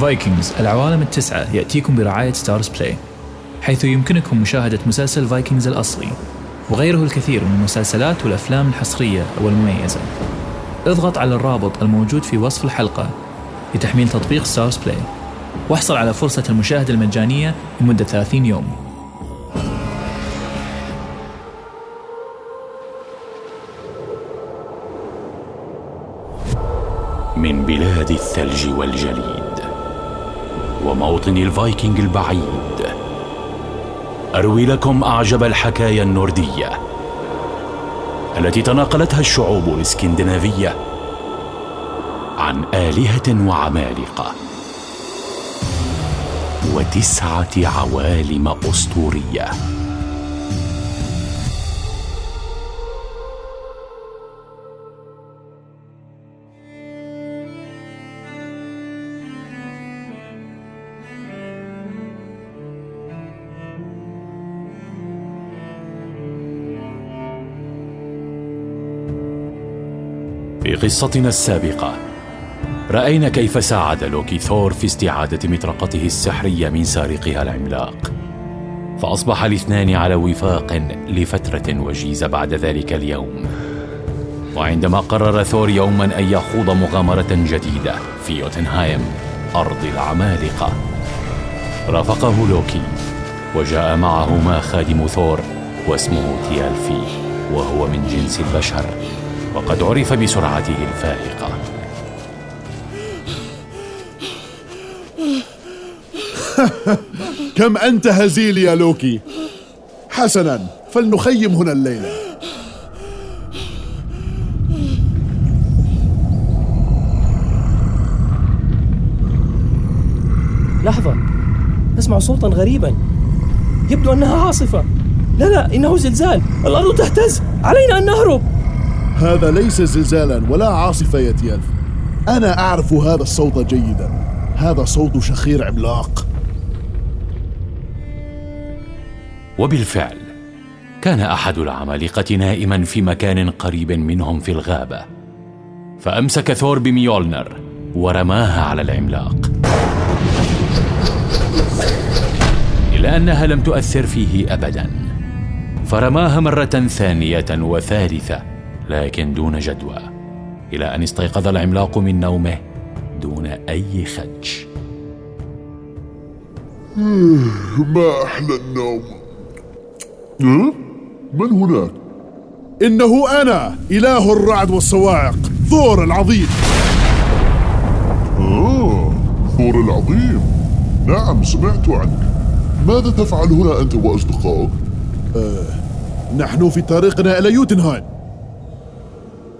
Vikings العوالم التسعة يأتيكم برعاية STARZPLAY حيث يمكنكم مشاهدة مسلسل Vikings الأصلي وغيره الكثير من المسلسلات والأفلام الحصرية والمميزة. اضغط على الرابط الموجود في وصف الحلقة لتحميل تطبيق STARZPLAY واحصل على فرصة المشاهدة المجانية لمدة 30 يوم. من بلاد الثلج والجليد وموطن الفايكنج البعيد. أروي لكم أعجب الحكايا النورديه التي تناقلتها الشعوب الإسكندنافية عن آلهة وعمالقة. وتسعة عوالم أسطورية. قصتنا السابقة. رأينا كيف ساعد لوكي ثور في استعادة مطرقته السحرية من سارقها العملاق. فأصبح الاثنان على وفاق لفترة وجيزة بعد ذلك اليوم. وعندما قرر ثور يوما أن يخوض مغامرة جديدة في يوتنهايم أرض العمالقة. رافقه لوكي وجاء معهما خادم ثور واسمه تيالفي وهو من جنس البشر. وقد عرف بسرعته الفائقة. كم أنت هزيل يا لوكي؟ حسنا فلنخيم هنا الليلة. لحظة. أسمع صوتا غريبا. يبدو أنها عاصفة. لا لا إنه زلزال. الأرض تهتز. علينا أن نهرب. هذا ليس زلزالا ولا عاصفة يا تيالف أنا أعرف هذا الصوت جيدا. هذا صوت شخير عملاق. وبالفعل كان أحد العمالقة نائما في مكان قريب منهم في الغابة فأمسك ثور بميولنر ورماها على العملاق. إلا أنها لم تؤثر فيه أبدا فرماها مرة ثانية وثالثة لكن دون جدوى إلى أن استيقظ العملاق من نومه دون أي خدش ما أحلى النوم؟ من هناك؟ إنه أنا إله الرعد والصواعق ثور العظيم آه ثور العظيم نعم سمعت عنك ماذا تفعل هنا أنت وأصدقائك؟ نحن في طريقنا إلى يوتنهايم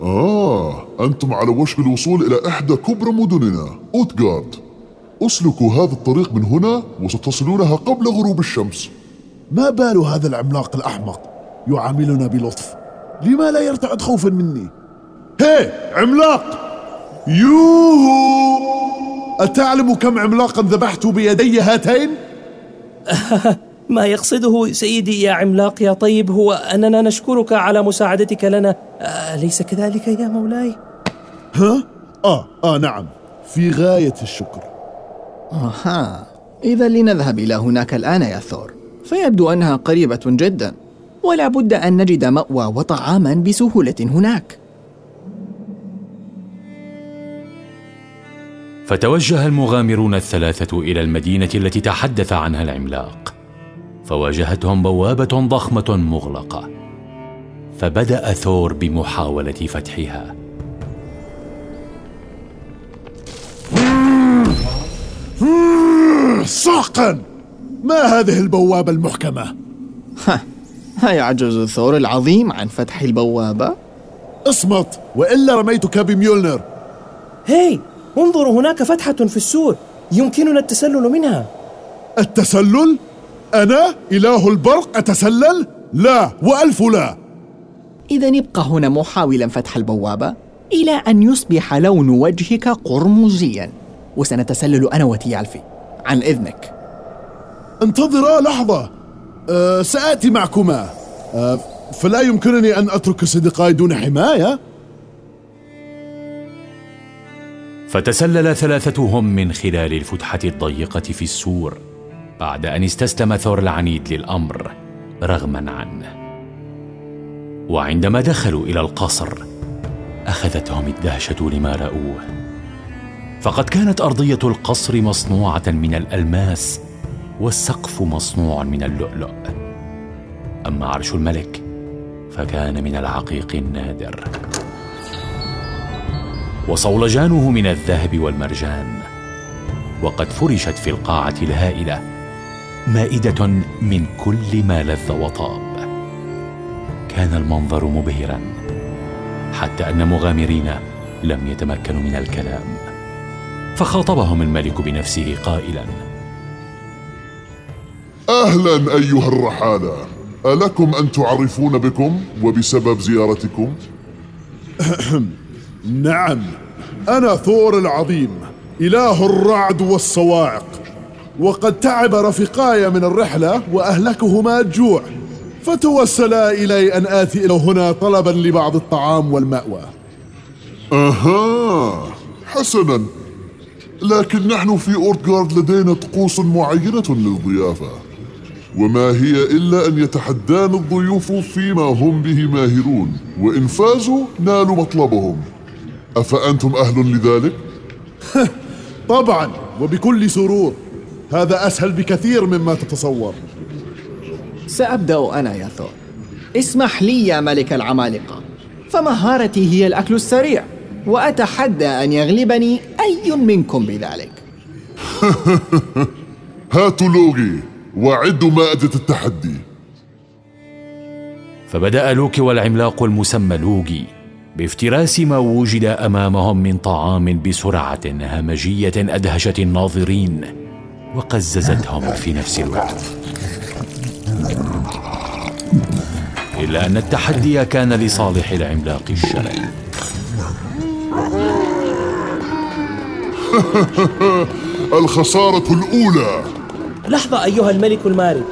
آه أنتم على وشك الوصول إلى إحدى كبرى مدننا أوتغارد. أسلكوا هذا الطريق من هنا وستصلونها قبل غروب الشمس. ما بال هذا العملاق الأحمق؟ يعاملنا بلطف. لما لا يرتعد خوفا مني؟ هي عملاق! يوهو! أتعلم كم عملاقا ذبحت بيدي هاتين؟ ما يقصده سيدي يا عملاق يا طيب هو أننا نشكرك على مساعدتك لنا. أليس كذلك يا مولاي؟ ها؟ آه آه نعم. في غاية الشكر. أها. إذا لنذهب إلى هناك الآن يا ثور. فيبدو أنها قريبة جدا. ولا بد أن نجد مأوى وطعاما بسهولة هناك. فتوجه المغامرون الثلاثة إلى المدينة التي تحدث عنها العملاق. فواجهتهم بوابة ضخمة مغلقة فبدأ ثور بمحاولة فتحها ساقا ما هذه البوابة المحكمة؟ هيعجز ثور العظيم عن فتح البوابة؟ اصمت وإلا رميتك بميولنر هاي انظروا هناك فتحة في السور يمكننا التسلل منها التسلل؟ أنا إله البرق أتسلل؟ لا وألف لا. إذا ابق هنا محاولا فتح البوابة إلى أن يصبح لون وجهك قرمزيا. وسنتسلل أنا وتيالفي عن إذنك. انتظرا لحظة. أه سآتي معكما. أه فلا يمكنني أن أترك صديقاي دون حماية. فتسلل ثلاثتهم من خلال الفتحة الضيقة في السور. بعد أن استسلم ثور العنيد للأمر رغما عنه وعندما دخلوا إلى القصر أخذتهم الدهشة لما رأوه. فقد كانت أرضية القصر مصنوعة من الألماس والسقف مصنوع من اللؤلؤ. أما عرش الملك فكان من العقيق النادر. وصولجانه من الذهب والمرجان وقد فرشت في القاعة الهائلة مائدة من كل ما لذ وطاب. كان المنظر مبهرا حتى أن مغامرين لم يتمكنوا من الكلام. فخاطبهم الملك بنفسه قائلا أهلا أيها الرحالة. ألكم أن تعرفون بكم وبسبب زيارتكم؟ نعم أنا ثور العظيم إله الرعد والصواعق. وقد تعب رفقاي من الرحلة وأهلكهما الجوع فتوسلا إلي أن آتي إلى هنا طلبا لبعض الطعام والمأوى. أها حسنا. لكن نحن في أورتغارد لدينا طقوس معينة للضيافة. وما هي إلا أن يتحدان الضيوف فيما هم به ماهرون. وإن فازوا نالوا مطلبهم. أفأنتم أهل لذلك؟ طبعا وبكل سرور. هذا أسهل بكثير مما تتصور. سأبدأ أنا يا ثور. اسمح لي يا ملك العمالقة. فمهارتي هي الأكل السريع وأتحدى أن يغلبني أي منكم بذلك. هاتوا لوغي وعدوا مائدة التحدي. فبدأ لوكي والعملاق المسمى لوغي بافتراس ما وجد أمامهم من طعام بسرعة همجية أدهشت الناظرين. وقززتهم في نفس الوقت. الا أن التحدي كان لصالح العملاق الشرعي. الخسارة الأولى. لحظة أيها الملك المارد.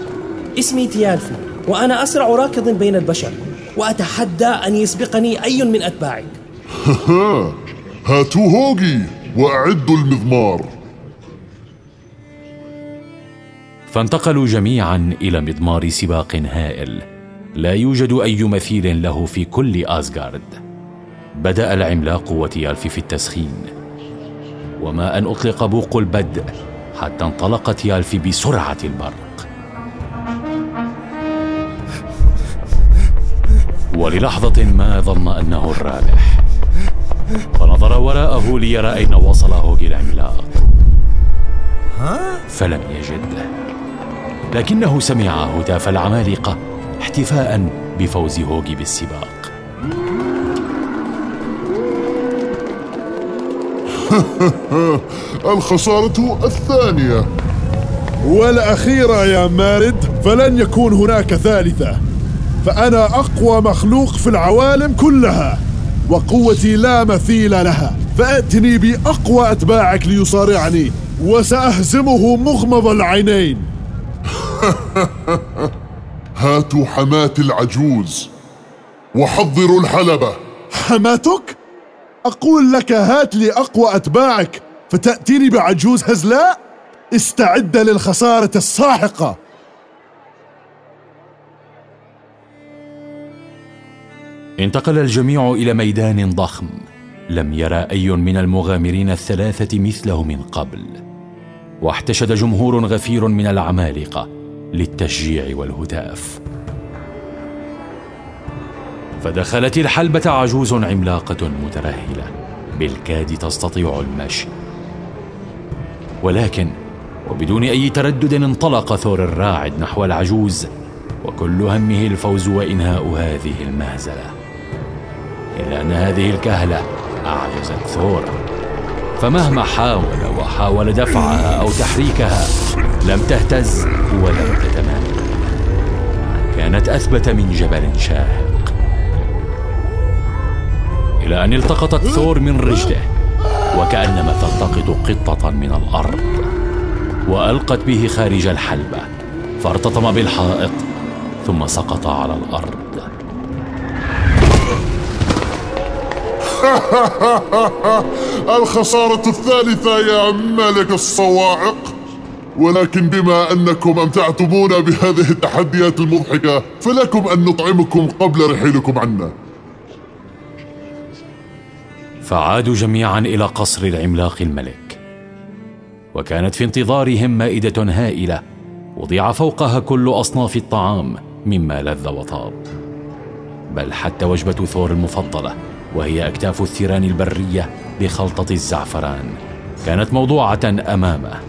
اسمي تيالفي وأنا أسرع راكض بين البشر وأتحدى أن يسبقني أي من أتباعك. هاتوا هوغي وأعدوا المضمار. فانتقلوا جميعا إلى مضمار سباق هائل. لا يوجد أي مثيل له في كل آسغارد بدأ العملاق وتيالفي في التسخين. وما أن أطلق بوق البدء حتى انطلق تيالفي بسرعة البرق. وللحظة ما ظن أنه الرابح. فنظر وراءه ليرى أين وصل هوغي العملاق. فلم يجده لكنه سمع هتاف العمالقة احتفاء بفوز هوغي بالسباق. الخسارة الثانية. والأخيرة يا مارد فلن يكون هناك ثالثة. فأنا أقوى مخلوق في العوالم كلها وقوتي لا مثيل لها. فأتني بأقوى أتباعك ليصارعني وسأهزمه مغمض العينين. هاتوا حماة العجوز وحضروا الحلبة حماتك؟ أقول لك هات لي أقوى أتباعك فتأتيني بعجوز هزلاء؟ استعد للخسارة الساحقة انتقل الجميع إلى ميدان ضخم لم يرى أي من المغامرين الثلاثة مثله من قبل واحتشد جمهور غفير من العمالقة للتشجيع والهتاف فدخلت الحلبة عجوز عملاقة مترهلة. بالكاد تستطيع المشي. ولكن وبدون أي تردد انطلق ثور الراعد نحو العجوز وكل همه الفوز وإنهاء هذه المهزلة. إلا أن هذه الكهلة أعجزت ثور فمهما حاول وحاول دفعها أو تحريكها لم تهتز ولم تتمادى. كانت أثبت من جبل شاهق. إلى أن التقطت ثور من رجله وكأنما تلتقط قطة من الأرض وألقت به خارج الحلبة فارتطم بالحائط ثم سقط على الأرض. الخسارة الثالثة يا ملك الصواعق. ولكن بما أنكم أمتعتمونا بهذه التحديات المضحكة فلكم أن نطعمكم قبل رحيلكم عنا. فعادوا جميعا إلى قصر العملاق الملك. وكانت في انتظارهم مائدة هائلة وضع فوقها كل أصناف الطعام مما لذ وطاب. بل حتى وجبة ثور المفضلة. وهي أكتاف الثيران البرية بخلطة الزعفران. كانت موضوعة أمامه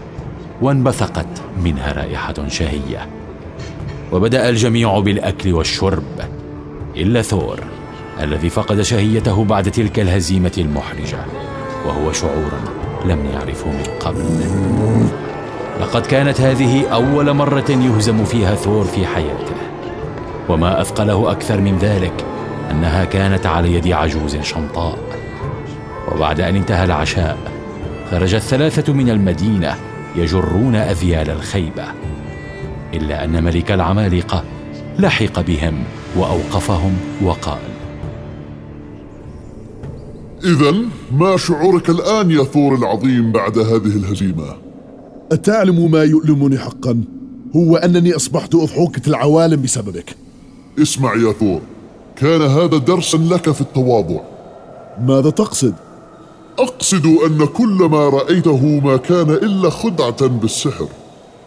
وانبثقت منها رائحة شهية. وبدأ الجميع بالأكل والشرب إلا ثور الذي فقد شهيته بعد تلك الهزيمة المحرجة وهو شعور لم يعرفه من قبل. لقد كانت هذه أول مرة يهزم فيها ثور في حياته وما أثقله أكثر من ذلك أنها كانت على يد عجوز شمطاء وبعد أن انتهى العشاء خرج الثلاثة من المدينة يجرون أذيال الخيبة إلا أن ملك العمالقة لحق بهم وأوقفهم وقال إذا ما شعورك الآن يا ثور العظيم بعد هذه الهزيمة؟ أتعلم ما يؤلمني حقا؟ هو أنني أصبحت أضحوكة العوالم بسببك اسمع يا ثور كان هذا درسا لك في التواضع ماذا تقصد؟ أقصد أن كل ما رأيته ما كان إلا خدعة بالسحر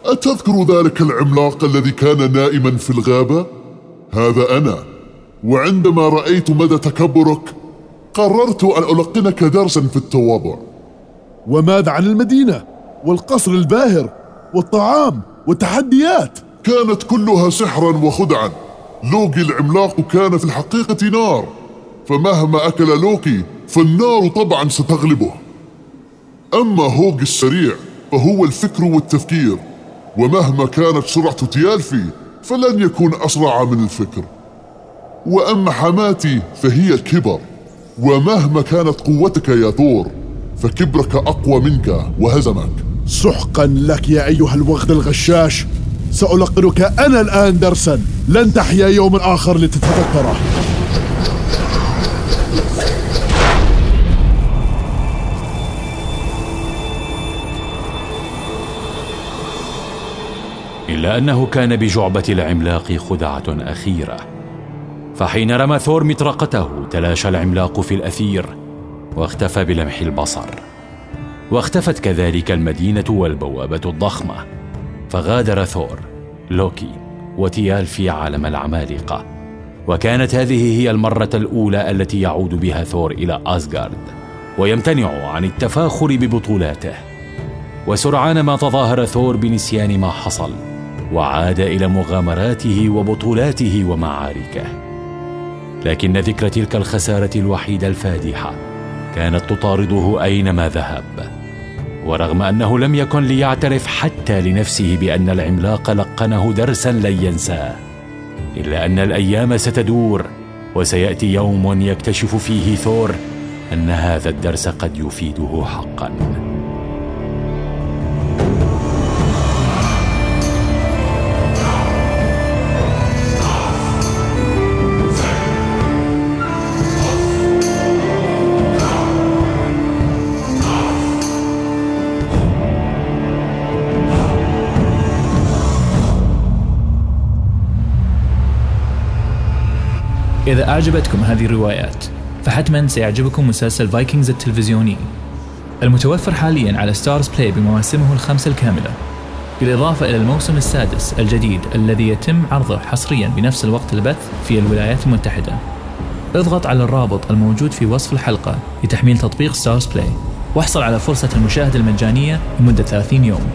أتذكر ذلك العملاق الذي كان نائما في الغابة؟ هذا أنا وعندما رأيت مدى تكبرك قررت أن ألقنك درسا في التواضع وماذا عن المدينة؟ والقصر الباهر والطعام والتحديات كانت كلها سحرا وخدعا لوكي العملاق كان في الحقيقة نار فمهما أكل لوكي فالنار طبعا ستغلبه. أما هوغ السريع فهو الفكر والتفكير ومهما كانت سرعة تيالفي فلن يكون أسرع من الفكر. وأما حماتي فهي الكبر ومهما كانت قوتك يا ثور فكبرك أقوى منك وهزمك. سحقا لك يا أيها الوغد الغشاش سألقنك أنا الآن درسا. لن تحيا يوم آخر لتتذكره. إلا أنه كان بجعبة العملاق خدعة أخيرة. فحين رمى ثور مطرقته تلاشى العملاق في الأثير واختفى بلمح البصر. واختفت كذلك المدينة والبوابة الضخمة. فغادر ثور لوكي وتيال في عالم العمالقة. وكانت هذه هي المرة الأولى التي يعود بها ثور إلى أسغارد ويمتنع عن التفاخر ببطولاته. وسرعان ما تظاهر ثور بنسيان ما حصل وعاد إلى مغامراته وبطولاته ومعاركه. لكن ذكرى تلك الخسارة الوحيدة الفادحة كانت تطارده أينما ذهب. ورغم أنه لم يكن ليعترف حتى لنفسه بأن العملاق لقنه درسا لن ينساه إلا أن الأيام ستدور وسيأتي يوم يكتشف فيه ثور أن هذا الدرس قد يفيده حقا. إذا أعجبتكم هذه الروايات فحتما سيعجبكم مسلسل Vikings التلفزيوني. المتوفر حاليا على STARZPLAY بمواسمه الخمسة الكاملة. بالإضافة إلى الموسم السادس الجديد الذي يتم عرضه حصريا بنفس الوقت البث في الولايات المتحدة. اضغط على الرابط الموجود في وصف الحلقة لتحميل تطبيق STARZPLAY واحصل على فرصة المشاهدة المجانية لمدة 30 يوم.